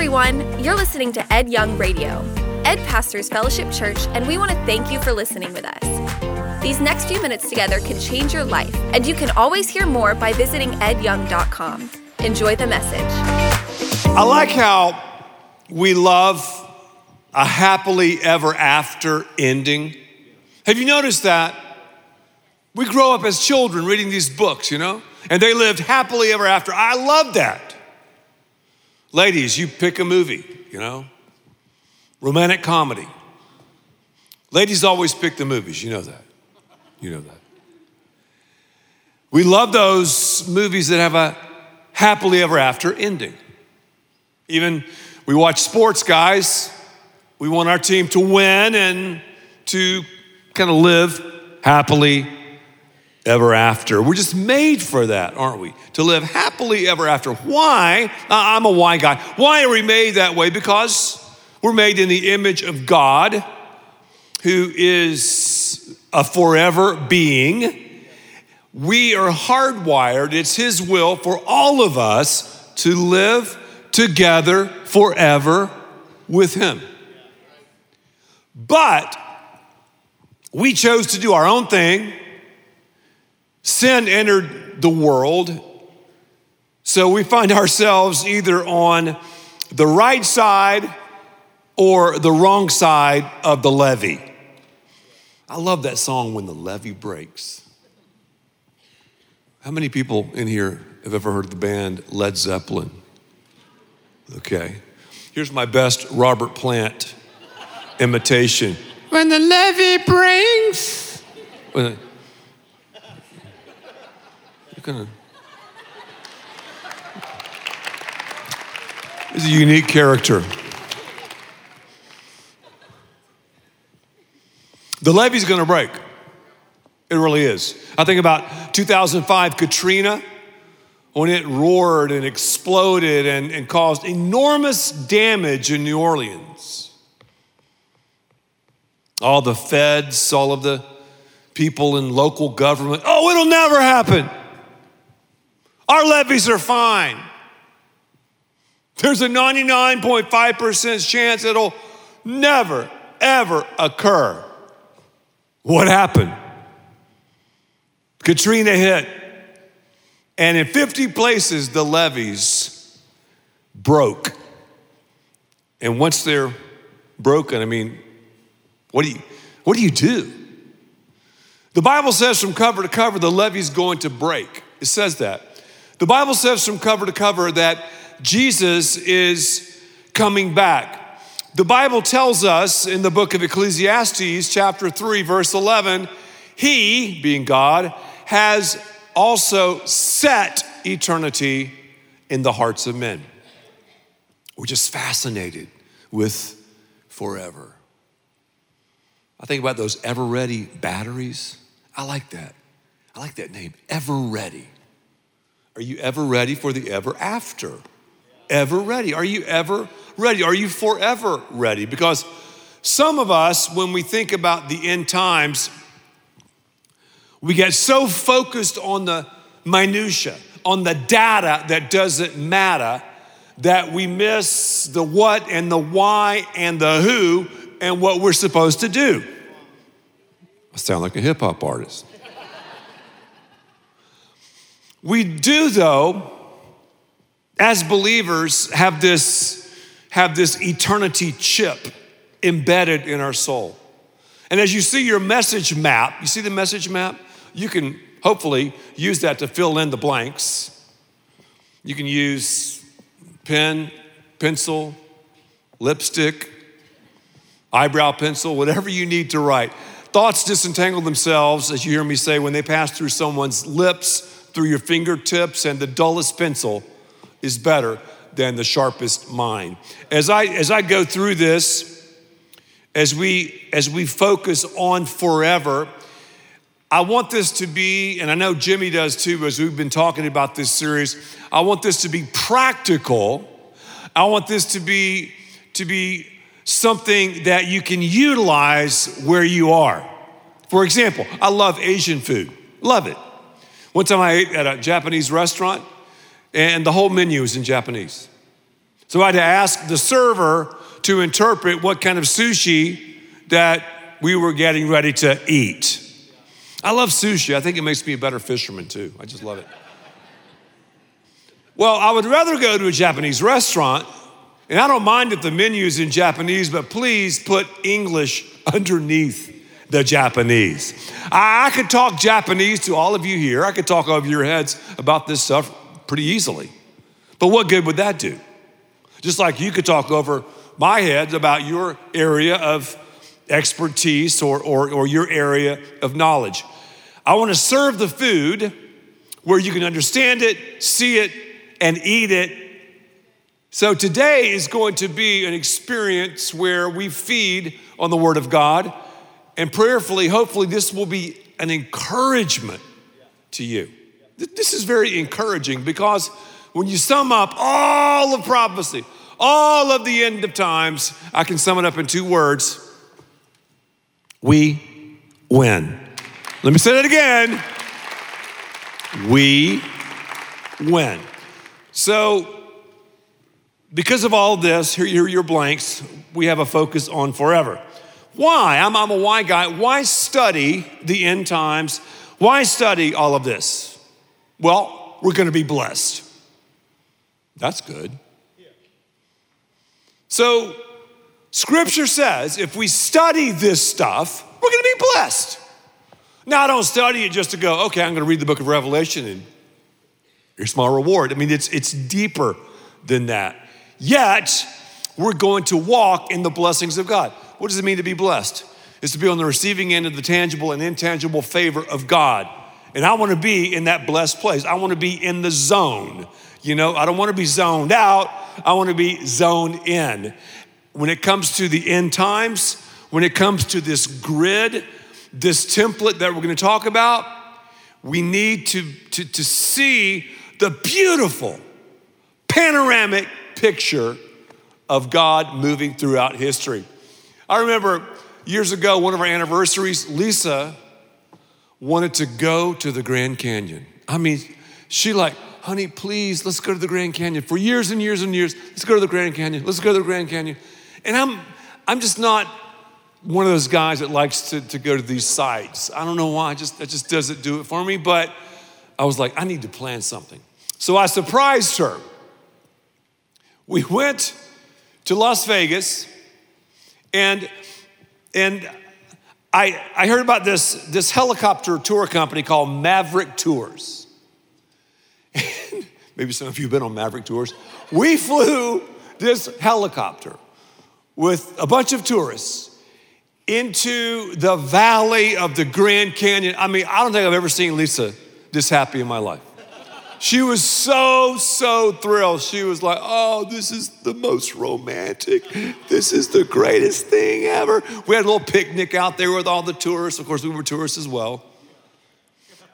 everyone. You're listening to Ed Young Radio, Ed Pastors Fellowship Church, and we want to thank you for listening with us. These next few minutes together can change your life, and you can always hear more by visiting edyoung.com. Enjoy the message. I like how we love a happily ever after ending. Have you noticed that? We grow up as children reading these books, you know, and they lived happily ever after. I love that. Ladies, you pick a movie, you know, romantic comedy. Ladies always pick the movies, you know that. You know that. We love those movies that have a happily ever after ending. Even we watch sports, guys. We want our team to win and to kind of live happily ever after. We're just made for that, aren't we? To live happily ever after. Why? I'm a why guy. Why are we made that way? Because we're made in the image of God, who is a forever being. We are hardwired, it's His will for all of us to live together forever with Him. But we chose to do our own thing. Sin entered the world. So we find ourselves either on the right side or the wrong side of the levee. I love that song, When the Levee Breaks. How many people in here have ever heard of the band Led Zeppelin? Okay. Here's my best Robert Plant imitation. When the levee breaks. Gonna. He's a unique character. The levee's gonna break. It really is. I think about 2005 Katrina when it roared and exploded and, and caused enormous damage in New Orleans. All the feds, all of the people in local government, oh, it'll never happen. Our levees are fine. There's a 99.5% chance it'll never, ever occur. What happened? Katrina hit. And in 50 places, the levees broke. And once they're broken, I mean, what do you, what do, you do? The Bible says from cover to cover, the levee's going to break. It says that. The Bible says from cover to cover that Jesus is coming back. The Bible tells us in the book of Ecclesiastes, chapter 3, verse 11, He, being God, has also set eternity in the hearts of men. We're just fascinated with forever. I think about those ever ready batteries. I like that. I like that name, ever ready. Are you ever ready for the ever after? Ever ready? Are you ever ready? Are you forever ready? Because some of us, when we think about the end times, we get so focused on the minutia, on the data that doesn't matter, that we miss the what and the why and the who and what we're supposed to do. I sound like a hip hop artist. We do, though, as believers, have this, have this eternity chip embedded in our soul. And as you see your message map, you see the message map? you can hopefully use that to fill in the blanks. You can use pen, pencil, lipstick, eyebrow pencil, whatever you need to write. Thoughts disentangle themselves, as you hear me say, when they pass through someone's lips, through your fingertips, and the dullest pencil is better than the sharpest mind. As I as I go through this, as we as we focus on forever, I want this to be, and I know Jimmy does too, as we've been talking about this series. I want this to be practical. I want this to be to be something that you can utilize where you are. For example, I love Asian food. Love it. One time I ate at a Japanese restaurant and the whole menu was in Japanese. So I had to ask the server to interpret what kind of sushi that we were getting ready to eat. I love sushi. I think it makes me a better fisherman too. I just love it. Well, I would rather go to a Japanese restaurant, and I don't mind if the menu's in Japanese, but please put English underneath the Japanese. I, I could talk Japanese to all of you here. I could talk over your heads about this stuff pretty easily. But what good would that do? Just like you could talk over my head about your area of expertise or, or, or your area of knowledge. I want to serve the food where you can understand it, see it, and eat it. So today is going to be an experience where we feed on the Word of God and prayerfully, hopefully, this will be an encouragement to you. This is very encouraging because when you sum up all of prophecy, all of the end of times, I can sum it up in two words we win. Let me say that again. We win. So, because of all this, here are your blanks. We have a focus on forever. Why? I'm, I'm a why guy. Why study the end times? Why study all of this? Well, we're going to be blessed. That's good. So, scripture says if we study this stuff, we're going to be blessed. Now, I don't study it just to go, okay, I'm going to read the book of Revelation and here's my reward. I mean, it's, it's deeper than that. Yet, we're going to walk in the blessings of God. What does it mean to be blessed? It's to be on the receiving end of the tangible and intangible favor of God. And I want to be in that blessed place. I want to be in the zone. You know, I don't want to be zoned out. I want to be zoned in. When it comes to the end times, when it comes to this grid, this template that we're going to talk about, we need to, to, to see the beautiful panoramic picture of God moving throughout history. I remember years ago, one of our anniversaries, Lisa wanted to go to the Grand Canyon. I mean, she like, honey, please, let's go to the Grand Canyon. For years and years and years, let's go to the Grand Canyon. Let's go to the Grand Canyon. And I'm, I'm just not one of those guys that likes to, to go to these sites. I don't know why, just, that just doesn't do it for me. But I was like, I need to plan something. So I surprised her. We went to Las Vegas and, and I, I heard about this, this helicopter tour company called Maverick Tours. Maybe some of you have been on Maverick Tours. We flew this helicopter with a bunch of tourists into the valley of the Grand Canyon. I mean, I don't think I've ever seen Lisa this happy in my life. She was so, so thrilled. She was like, oh, this is the most romantic. This is the greatest thing ever. We had a little picnic out there with all the tourists. Of course, we were tourists as well.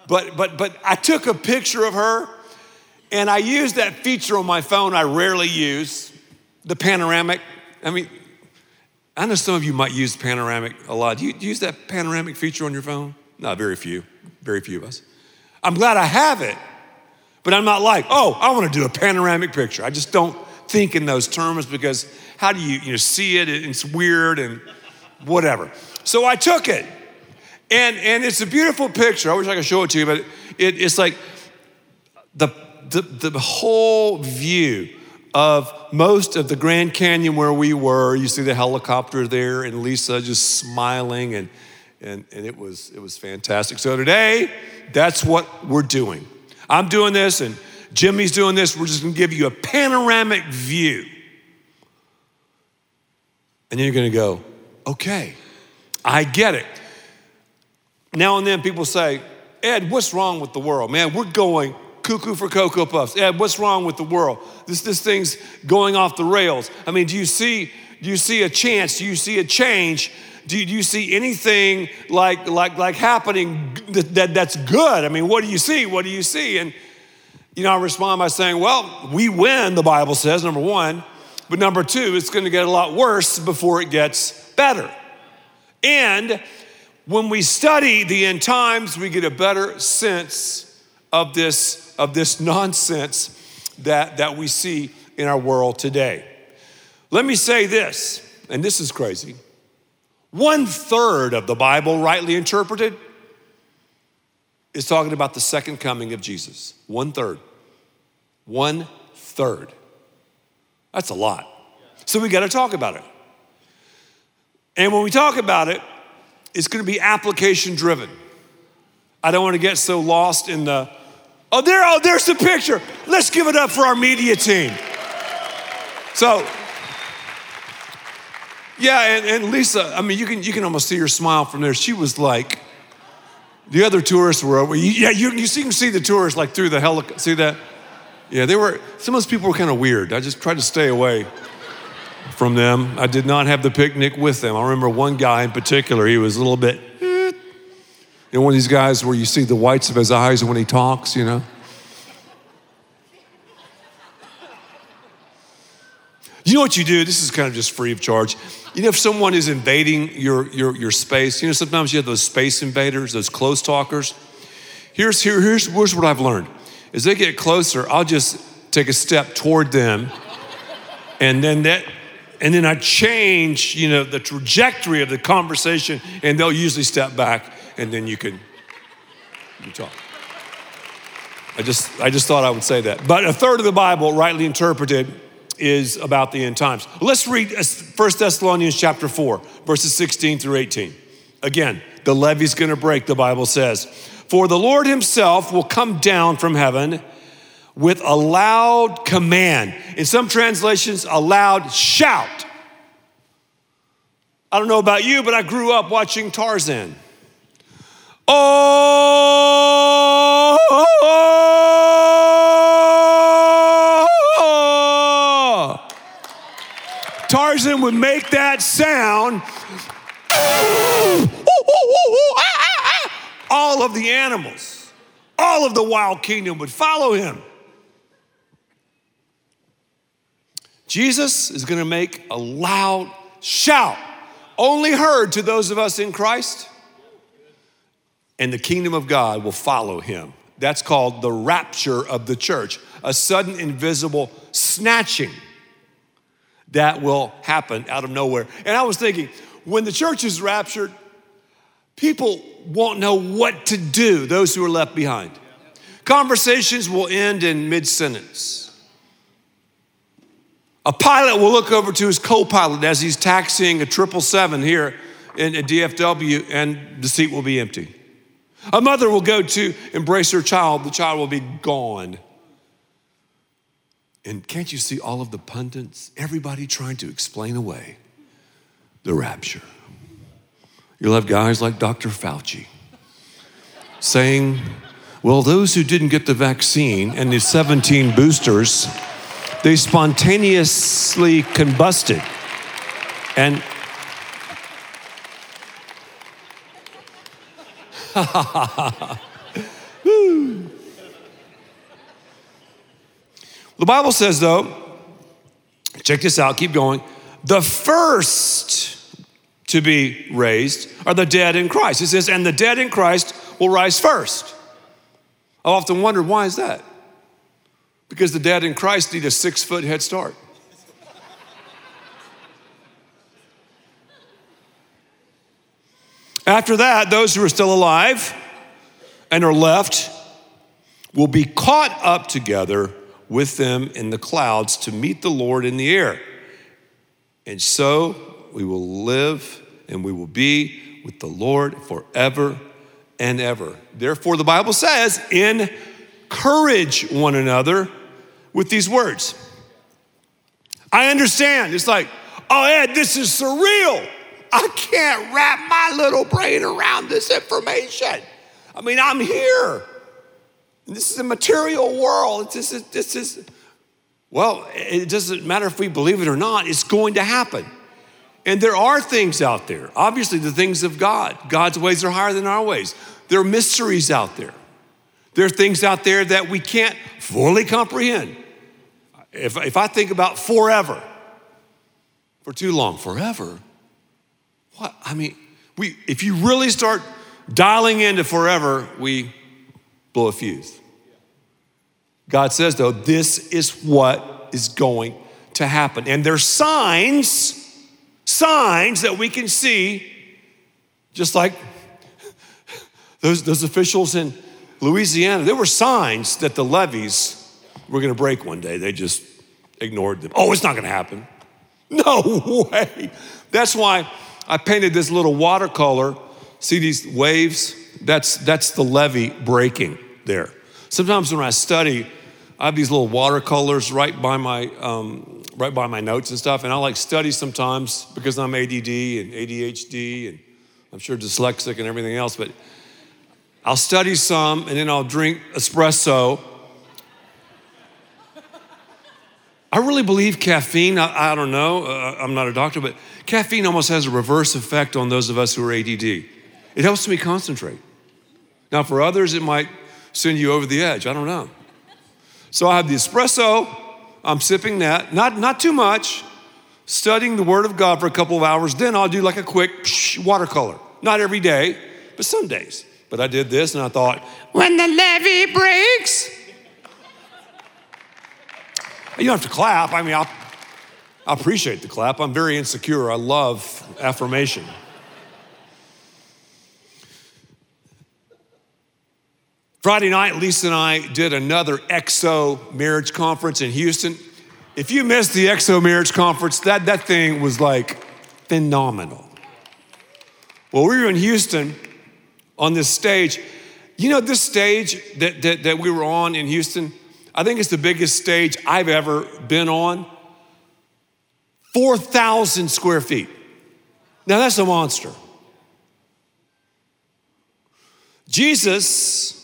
But, but, but I took a picture of her and I used that feature on my phone I rarely use the panoramic. I mean, I know some of you might use panoramic a lot. Do you, do you use that panoramic feature on your phone? Not very few, very few of us. I'm glad I have it but I'm not like, oh, I want to do a panoramic picture. I just don't think in those terms because how do you, you know, see it? It's weird and whatever. So I took it. And, and it's a beautiful picture. I wish I could show it to you, but it, it's like the, the, the whole view of most of the Grand Canyon where we were. You see the helicopter there and Lisa just smiling and, and, and it, was, it was fantastic. So today, that's what we're doing. I'm doing this and Jimmy's doing this. We're just gonna give you a panoramic view. And you're gonna go, okay, I get it. Now and then people say, Ed, what's wrong with the world? Man, we're going cuckoo for Cocoa Puffs. Ed, what's wrong with the world? This, this thing's going off the rails. I mean, do you see, do you see a chance? Do you see a change? Do you see anything like, like, like happening that, that, that's good? I mean, what do you see? What do you see? And, you know, I respond by saying, well, we win, the Bible says, number one. But number two, it's going to get a lot worse before it gets better. And when we study the end times, we get a better sense of this, of this nonsense that, that we see in our world today. Let me say this, and this is crazy. One third of the Bible, rightly interpreted, is talking about the second coming of Jesus. One third. One third. That's a lot. So we got to talk about it. And when we talk about it, it's going to be application driven. I don't want to get so lost in the, oh, there, oh, there's the picture. Let's give it up for our media team. So, yeah, and, and Lisa, I mean, you can, you can almost see her smile from there. She was like, the other tourists were over. Yeah, you, you can see the tourists like through the helicopter. See that? Yeah, they were, some of those people were kind of weird. I just tried to stay away from them. I did not have the picnic with them. I remember one guy in particular, he was a little bit, eh. you know, one of these guys where you see the whites of his eyes when he talks, you know? You know what you do? This is kind of just free of charge. You know, if someone is invading your, your, your space, you know, sometimes you have those space invaders, those close talkers. Here's, here, here's, here's what I've learned. As they get closer, I'll just take a step toward them. And then that and then I change, you know, the trajectory of the conversation, and they'll usually step back, and then you can, you talk. I just, I just thought I would say that. But a third of the Bible, rightly interpreted, is about the end times. Let's read uh, 1 Thessalonians chapter 4, verses 16 through 18. Again, the levee's gonna break, the Bible says. For the Lord himself will come down from heaven with a loud command. In some translations, a loud shout. I don't know about you, but I grew up watching Tarzan. Oh, Would make that sound. All of the animals, all of the wild kingdom would follow him. Jesus is going to make a loud shout, only heard to those of us in Christ, and the kingdom of God will follow him. That's called the rapture of the church, a sudden invisible snatching that will happen out of nowhere. And I was thinking, when the church is raptured, people won't know what to do, those who are left behind. Conversations will end in mid sentence. A pilot will look over to his co pilot as he's taxiing a 777 here in a DFW, and the seat will be empty. A mother will go to embrace her child, the child will be gone. And can't you see all of the pundits, everybody trying to explain away the rapture? You'll have guys like Dr. Fauci saying, well, those who didn't get the vaccine and the 17 boosters they spontaneously combusted. And the Bible says, though, check this out, keep going. The first to be raised are the dead in Christ. It says, and the dead in Christ will rise first. I often wondered, why is that? Because the dead in Christ need a six foot head start. After that, those who are still alive and are left will be caught up together with them in the clouds to meet the Lord in the air. And so we will live and we will be with the Lord forever and ever. Therefore, the Bible says, encourage one another with these words. I understand. It's like, oh, Ed, this is surreal. I can't wrap my little brain around this information. I mean, I'm here. This is a material world. This is, this is, well, it doesn't matter if we believe it or not, it's going to happen. And there are things out there, obviously, the things of God. God's ways are higher than our ways. There are mysteries out there. There are things out there that we can't fully comprehend. If, if I think about forever, for too long, forever, what? I mean, we, if you really start dialing into forever, we blow a fuse. God says, though, this is what is going to happen. And there's signs, signs that we can see, just like those, those officials in Louisiana, there were signs that the levees were going to break one day. They just ignored them. Oh, it's not going to happen. No way. That's why I painted this little watercolor. See these waves? That's, that's the levee breaking there. Sometimes when I study, I have these little watercolors right by my um, right by my notes and stuff, and I like study sometimes because I'm ADD and ADHD and I'm sure dyslexic and everything else. But I'll study some, and then I'll drink espresso I really believe caffeine, I, I don't know, uh, I'm not a doctor, but caffeine almost has a reverse effect on those of us who are ADD. It helps me concentrate. Now, for others, it might send you over the edge. I don't know. So I have the espresso, I'm sipping that, not, not too much, studying the Word of God for a couple of hours. Then I'll do like a quick watercolor. Not every day, but some days. But I did this and I thought, when the levee breaks, you don't have to clap. I mean, I'll, I appreciate the clap. I'm very insecure. I love affirmation. Friday night, Lisa and I did another XO marriage conference in Houston. If you missed the XO marriage conference, that, that thing was like phenomenal. Well, we were in Houston on this stage. You know, this stage that, that, that we were on in Houston, I think it's the biggest stage I've ever been on. 4,000 square feet. Now that's a monster. Jesus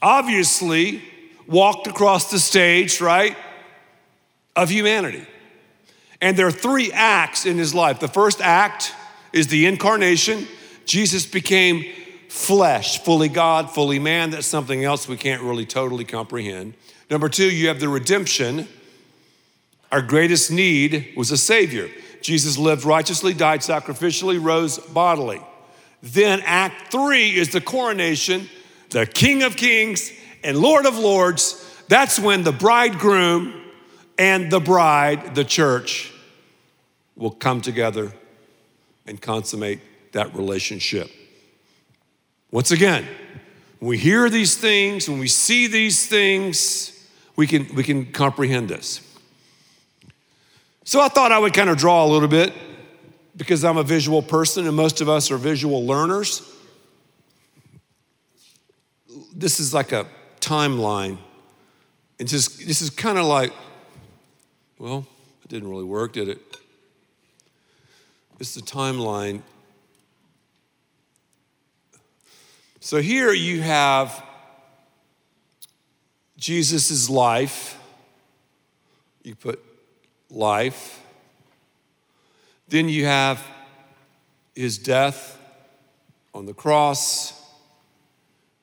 obviously walked across the stage, right, of humanity. And there are three acts in his life. The first act is the incarnation. Jesus became flesh, fully God, fully man. That's something else we can't really totally comprehend. Number two, you have the redemption. Our greatest need was a Savior. Jesus lived righteously, died sacrificially, rose bodily. Then, Act three is the coronation, the King of Kings and Lord of Lords. That's when the bridegroom and the bride, the church, will come together and consummate that relationship. Once again, when we hear these things, when we see these things, we can, we can comprehend this. So I thought I would kind of draw a little bit because I'm a visual person and most of us are visual learners. This is like a timeline. It's just, this is kind of like, well, it didn't really work, did it? It's the timeline. So here you have Jesus' life, you put life. Then you have his death on the cross,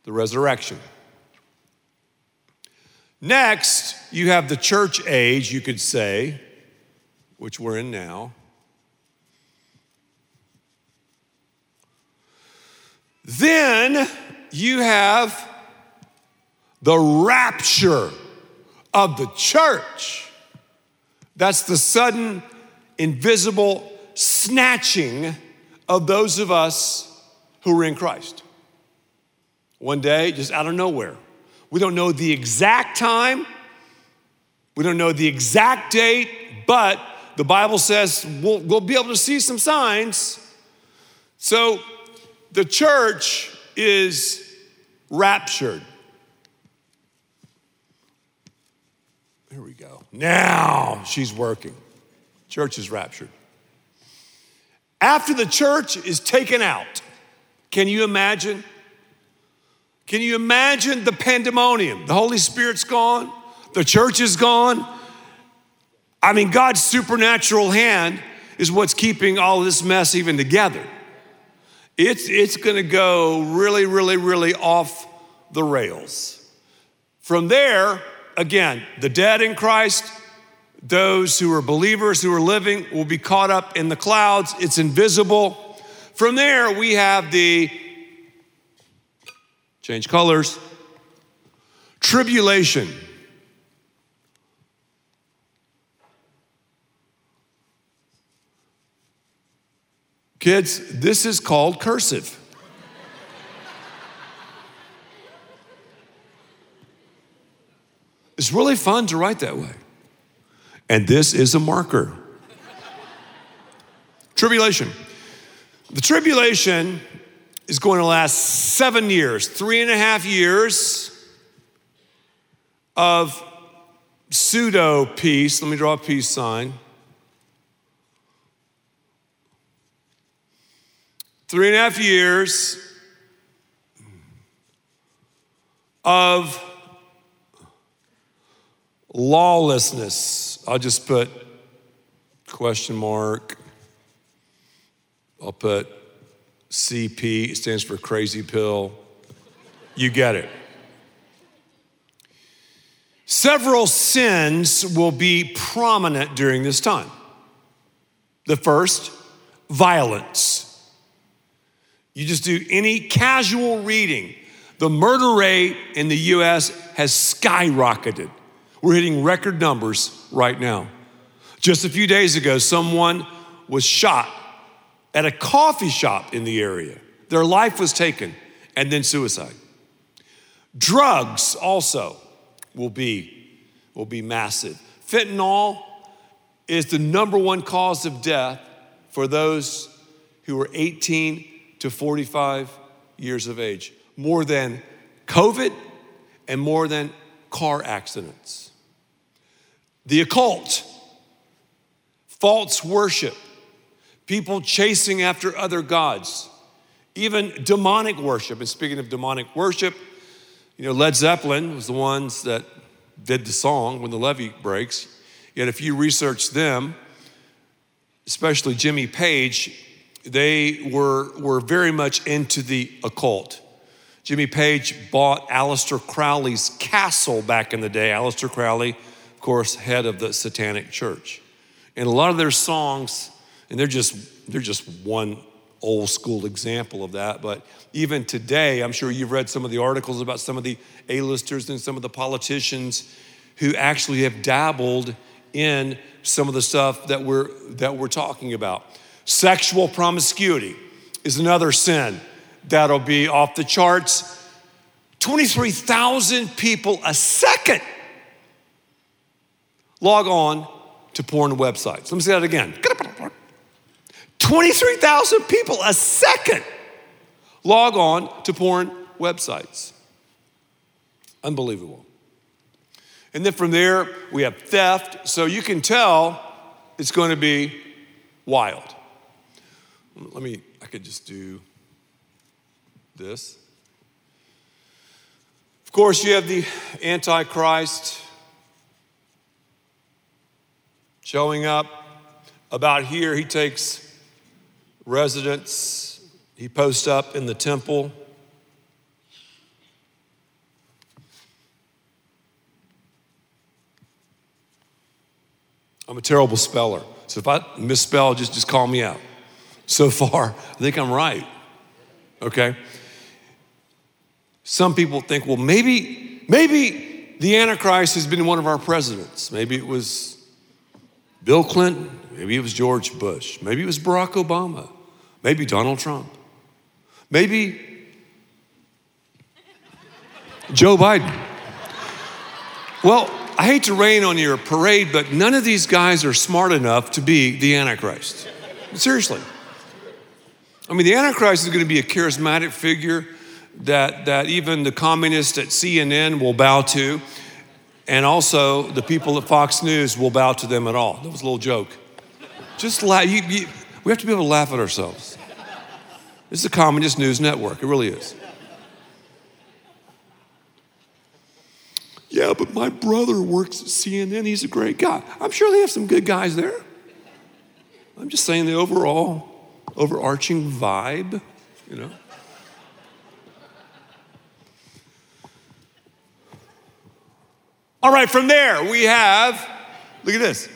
the resurrection. Next, you have the church age, you could say, which we're in now. Then you have the rapture of the church. That's the sudden, invisible snatching of those of us who are in Christ. One day, just out of nowhere. We don't know the exact time, we don't know the exact date, but the Bible says we'll, we'll be able to see some signs. So the church is raptured. Here we go. Now she's working. Church is raptured. After the church is taken out, can you imagine? Can you imagine the pandemonium? The Holy Spirit's gone, the church is gone. I mean, God's supernatural hand is what's keeping all this mess even together. It's, it's gonna go really, really, really off the rails. From there, again, the dead in Christ, those who are believers who are living will be caught up in the clouds. It's invisible. From there, we have the Change colors. Tribulation. Kids, this is called cursive. it's really fun to write that way. And this is a marker. tribulation. The tribulation is going to last seven years, three and a half years of pseudo peace. Let me draw a peace sign. Three and a half years of lawlessness. I'll just put question mark. I'll put CP, stands for crazy pill. You get it. Several sins will be prominent during this time. The first, violence. You just do any casual reading. The murder rate in the US has skyrocketed. We're hitting record numbers right now. Just a few days ago, someone was shot at a coffee shop in the area. Their life was taken and then suicide. Drugs also will be, will be massive. Fentanyl is the number one cause of death for those who are 18 to 45 years of age, more than COVID and more than car accidents. The occult, false worship, people chasing after other gods, even demonic worship. And speaking of demonic worship, you know, Led Zeppelin was the ones that did the song when the levee breaks. Yet, if you research them, especially Jimmy Page, they were, were very much into the occult. Jimmy Page bought Aleister Crowley's castle back in the day. Aleister Crowley, of course, head of the Satanic Church. And a lot of their songs, and they're just, they're just one old school example of that. But even today, I'm sure you've read some of the articles about some of the A-listers and some of the politicians who actually have dabbled in some of the stuff that we're that we're talking about. Sexual promiscuity is another sin that'll be off the charts. 23,000 people a second log on to porn websites. Let me say that again. 23,000 people a second log on to porn websites. Unbelievable. And then from there, we have theft. So you can tell it's going to be wild. Let me, I could just do this. Of course, you have the Antichrist showing up. About here, he takes residence. He posts up in the temple. I'm a terrible speller. So if I misspell, just, just call me out. So far, I think I'm right. Okay? Some people think, well, maybe, maybe the Antichrist has been one of our presidents. Maybe it was Bill Clinton. Maybe it was George Bush. Maybe it was Barack Obama. Maybe Donald Trump. Maybe Joe Biden. Well, I hate to rain on your parade, but none of these guys are smart enough to be the Antichrist. Seriously. I mean, the Antichrist is going to be a charismatic figure that, that even the communists at CNN will bow to, and also the people at Fox News will bow to them at all. That was a little joke. Just laugh. You, you, we have to be able to laugh at ourselves. This is a communist news network. It really is. Yeah, but my brother works at CNN. He's a great guy. I'm sure they have some good guys there. I'm just saying the overall, overarching vibe, you know. All right, from there we have, look at this.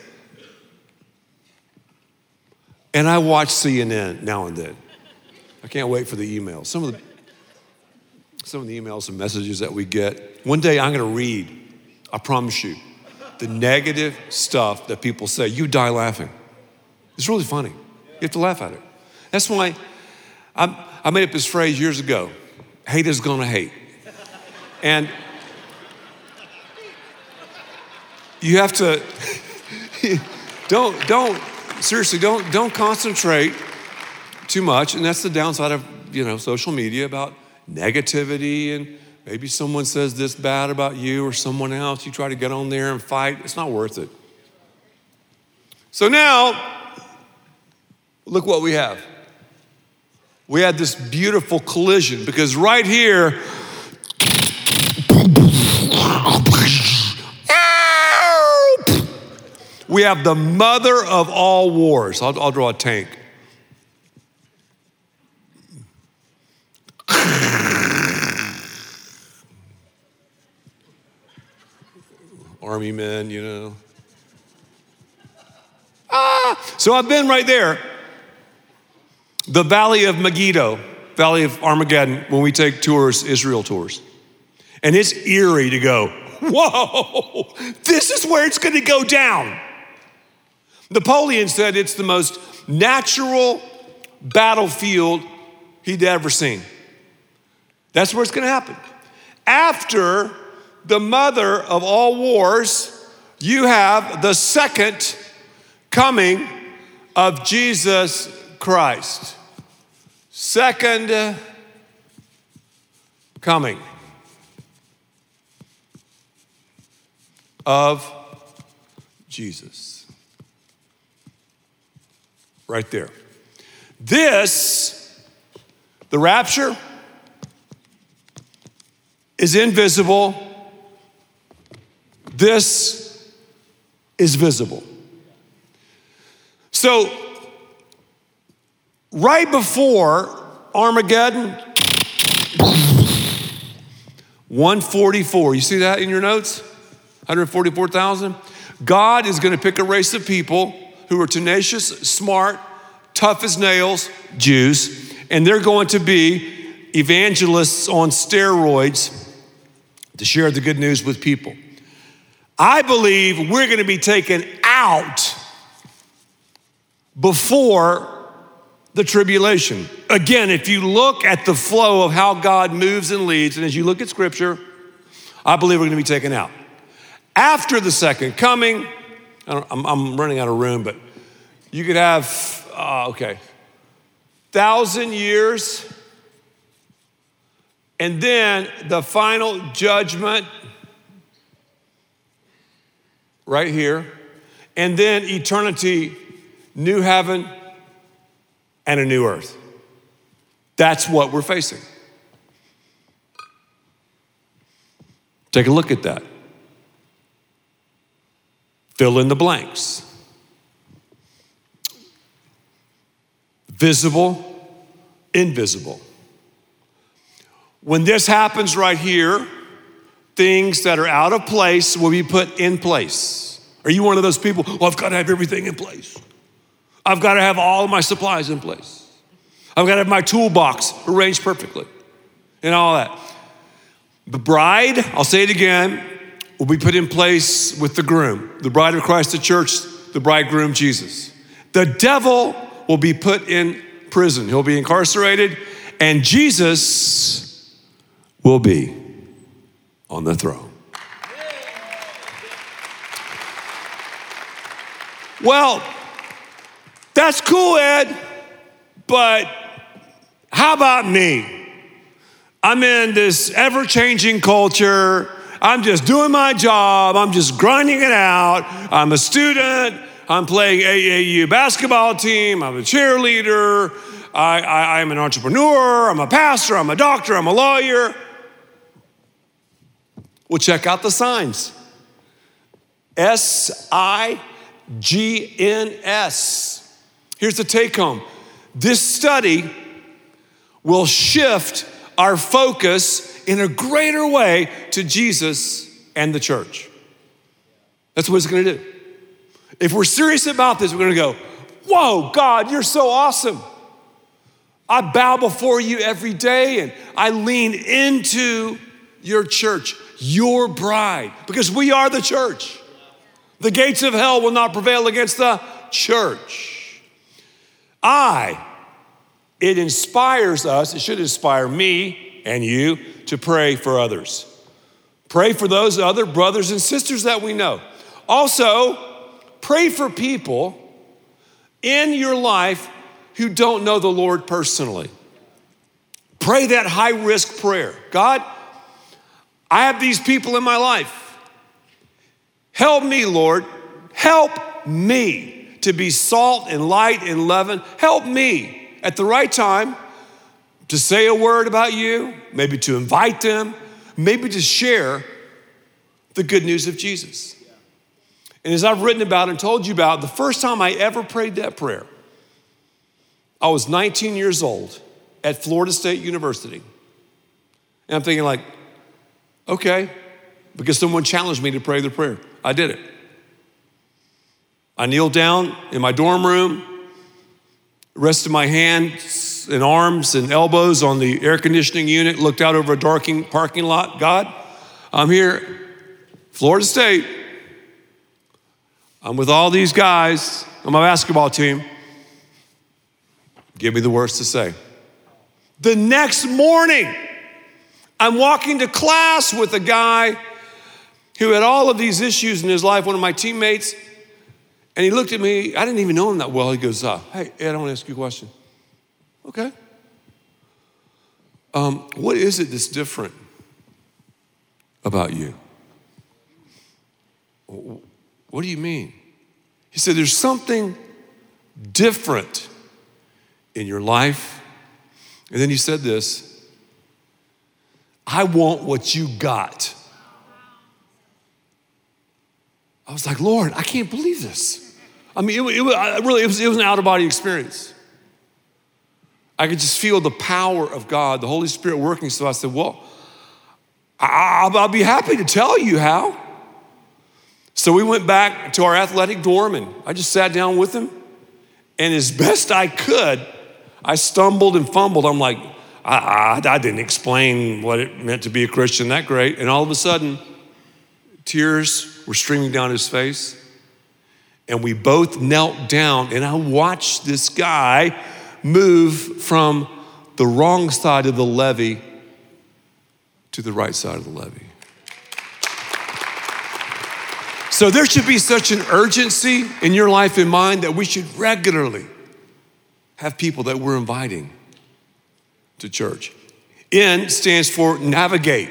And I watch CNN now and then. I can't wait for the emails. Some of the, some of the emails and messages that we get. One day I'm going to read, I promise you, the negative stuff that people say. You die laughing. It's really funny. You have to laugh at it. That's why I, I made up this phrase years ago hate is gonna hate. And you have to, don't, don't, seriously, don't, don't concentrate too much. And that's the downside of, you know, social media about negativity and maybe someone says this bad about you or someone else. You try to get on there and fight. It's not worth it. So now, look what we have. We had this beautiful collision because right here, we have the mother of all wars. I'll, I'll draw a tank. Army men, you know. Ah, so I've been right there. The Valley of Megiddo, Valley of Armageddon, when we take tours, Israel tours. And it's eerie to go, whoa, this is where it's gonna go down. Napoleon said it's the most natural battlefield he'd ever seen. That's where it's gonna happen. After the mother of all wars, you have the second coming of Jesus Christ. Second coming of Jesus. Right there. This, the rapture, is invisible. This is visible. So, right before Armageddon, 144. You see that in your notes? 144,000? God is going to pick a race of people who are tenacious, smart, tough as nails, Jews, and they're going to be evangelists on steroids to share the good news with people. I believe we're going to be taken out before the tribulation. Again, if you look at the flow of how God moves and leads, and as you look at scripture, I believe we're going to be taken out. After the second coming, I'm, I'm, running out of room, but you could have, uh, okay, thousand years, and then the final judgment right here, and then eternity, new heaven and a new earth. That's what we're facing. Take a look at that. Fill in the blanks. Visible, invisible. When this happens right here, things that are out of place will be put in place. Are you one of those people? Well, I've got to have everything in place. I've got to have all my supplies in place. I've got to have my toolbox arranged perfectly and all that. The bride, I'll say it again, will be put in place with the groom. The bride of Christ, the church, the bridegroom, Jesus. The devil will be put in prison, he'll be incarcerated, and Jesus will be on the throne. Well, that's cool, Ed, but how about me? I'm in this ever changing culture. I'm just doing my job. I'm just grinding it out. I'm a student. I'm playing AAU basketball team. I'm a cheerleader. I, I'm an entrepreneur. I'm a pastor. I'm a doctor. I'm a lawyer. Well, check out the signs S I G N S. Here's the take home this study will shift our focus in a greater way to Jesus and the church. That's what it's gonna do. If we're serious about this, we're gonna go, Whoa, God, you're so awesome. I bow before you every day and I lean into your church, your bride, because we are the church. The gates of hell will not prevail against the church. I it inspires us, it should inspire me and you to pray for others. Pray for those other brothers and sisters that we know. Also, pray for people in your life who don't know the Lord personally. Pray that high risk prayer God, I have these people in my life. Help me, Lord. Help me to be salt and light and leaven. Help me at the right time to say a word about you, maybe to invite them, maybe to share the good news of Jesus. And as I've written about and told you about, the first time I ever prayed that prayer, I was 19 years old at Florida State University. And I'm thinking, like, okay, because someone challenged me to pray the prayer. I did it. I kneeled down in my dorm room, rested my hands and arms and elbows on the air conditioning unit, looked out over a darking parking lot. God, I'm here, Florida State. I'm with all these guys on my basketball team. Give me the words to say. The next morning, I'm walking to class with a guy who had all of these issues in his life, one of my teammates, and he looked at me. I didn't even know him that well. He goes, uh, Hey, Ed, I want to ask you a question. Okay. Um, what is it that's different about you? What do you mean? He said, There's something different in your life. And then he said this I want what you got. I was like, Lord, I can't believe this. I mean, it, it, really, it was, it was an out of body experience. I could just feel the power of God, the Holy Spirit working. So I said, Well, I'll, be happy to tell you how. So we went back to our athletic dorm and I just sat down with him. And as best I could, I stumbled and fumbled. I'm like, I, I, I, didn't explain what it meant to be a Christian that great. And all of a sudden, tears were streaming down his face. And we both knelt down, and I watched this guy move from the wrong side of the levee to the right side of the levee. So there should be such an urgency in your life and mine that we should regularly have people that we're inviting to church. N stands for navigate.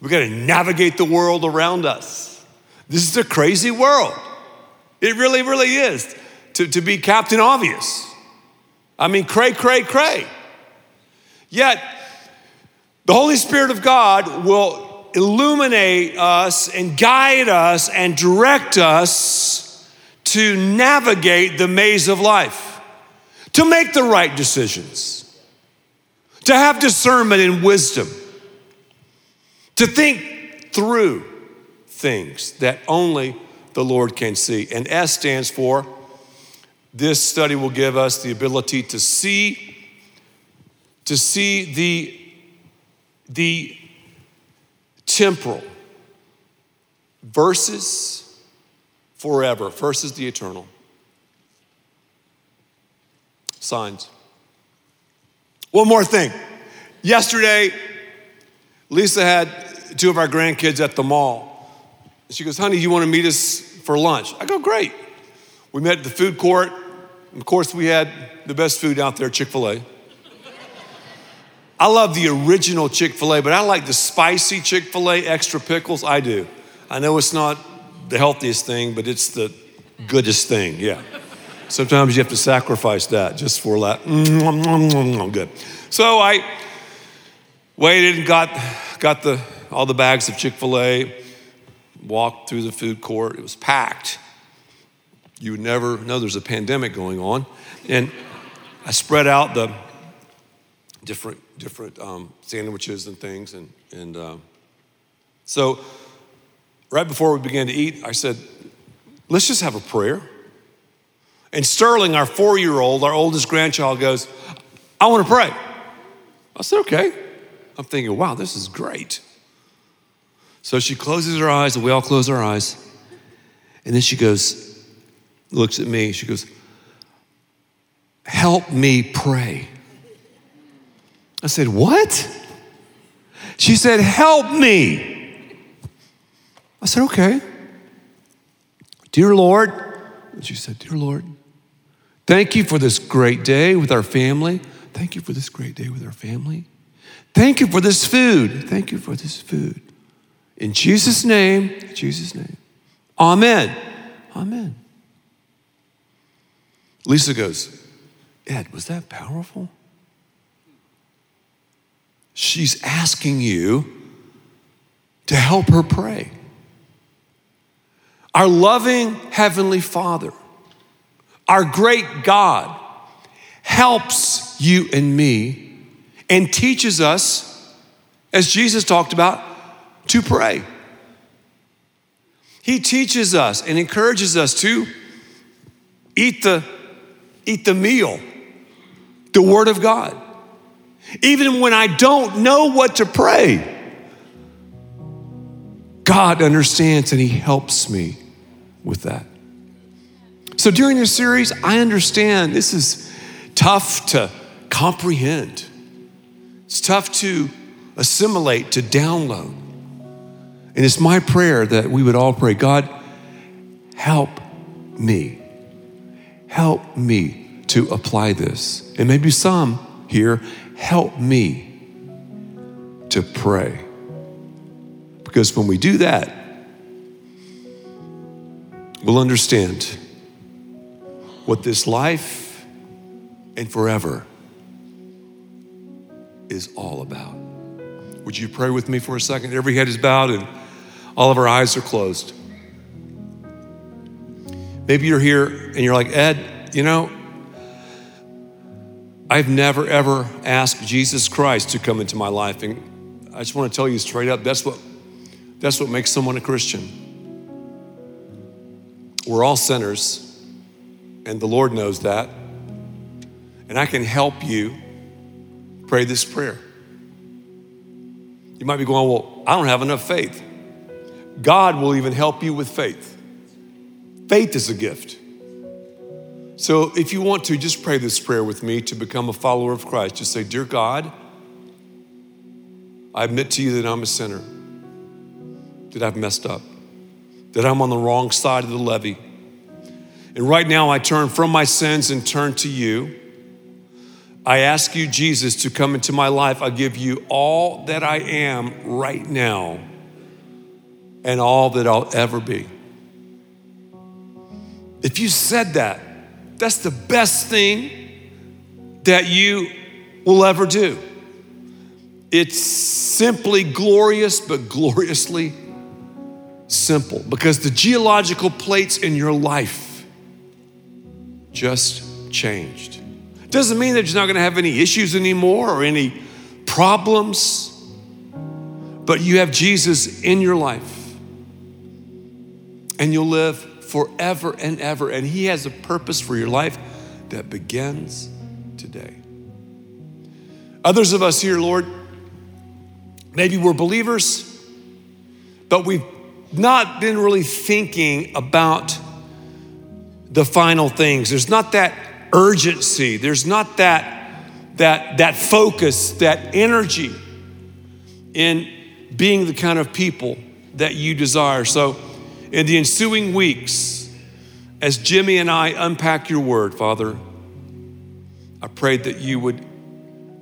We got to navigate the world around us. This is a crazy world. It really, really is. To, to be Captain Obvious. I mean, cray, cray, cray. Yet, the Holy Spirit of God will illuminate us and guide us and direct us to navigate the maze of life, to make the right decisions to have discernment and wisdom, to think through things that only the Lord can see. And S stands for this study will give us the ability to see to see the the temporal versus forever versus the eternal signs one more thing. Yesterday, Lisa had two of our grandkids at the mall. She goes, Honey, you want to meet us for lunch? I go, Great. We met at the food court. Of course, we had the best food out there, Chick fil A. I love the original Chick fil A, but I like the spicy Chick fil A extra pickles. I do. I know it's not the healthiest thing, but it's the goodest thing, yeah. Sometimes you have to sacrifice that just for that. Good. So I waited and got, got the, all the bags of Chick fil A, walked through the food court. It was packed. You would never know there's a pandemic going on. And I spread out the different, different um, sandwiches and things. And, and uh, so right before we began to eat, I said, let's just have a prayer. And Sterling, our four year old, our oldest grandchild, goes, I want to pray. I said, okay. I'm thinking, wow, this is great. So she closes her eyes, and we all close our eyes. And then she goes, looks at me, she goes, help me pray. I said, What? She said, Help me. I said, Okay. Dear Lord, she said, Dear Lord, thank you for this great day with our family. Thank you for this great day with our family. Thank you for this food. Thank you for this food. In Jesus' name, Jesus' name. Amen. Amen. Lisa goes, Ed, was that powerful? She's asking you to help her pray. Our loving Heavenly Father, our great God, helps you and me and teaches us, as Jesus talked about, to pray. He teaches us and encourages us to eat the, eat the meal, the Word of God. Even when I don't know what to pray, God understands and He helps me with that. So during this series, I understand this is tough to comprehend, it's tough to assimilate, to download. And it's my prayer that we would all pray God, help me. Help me to apply this. And maybe some here, help me to pray. Because when we do that, we'll understand what this life and forever is all about. Would you pray with me for a second? Every head is bowed and all of our eyes are closed. Maybe you're here and you're like, Ed, you know, I've never ever asked Jesus Christ to come into my life. And I just want to tell you straight up that's what, that's what makes someone a Christian. We're all sinners, and the Lord knows that. And I can help you pray this prayer. You might be going, Well, I don't have enough faith. God will even help you with faith. Faith is a gift. So if you want to, just pray this prayer with me to become a follower of Christ. Just say, Dear God, I admit to you that I'm a sinner, that I've messed up, that I'm on the wrong side of the levee. And right now I turn from my sins and turn to you. I ask you, Jesus, to come into my life. I give you all that I am right now and all that I'll ever be. If you said that, that's the best thing that you will ever do. It's simply glorious, but gloriously simple because the geological plates in your life just changed. Doesn't mean that you're not going to have any issues anymore or any problems, but you have Jesus in your life and you'll live forever and ever. And He has a purpose for your life that begins today. Others of us here, Lord, maybe we're believers, but we've not been really thinking about the final things. There's not that urgency. There's not that that that focus, that energy in being the kind of people that you desire. So in the ensuing weeks, as Jimmy and I unpack your word, Father, I prayed that you would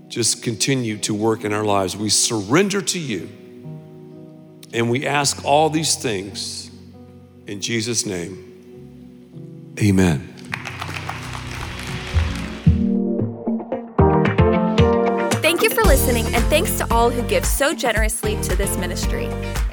just continue to work in our lives. We surrender to you and we ask all these things in Jesus' name. Amen. Thank you for listening, and thanks to all who give so generously to this ministry.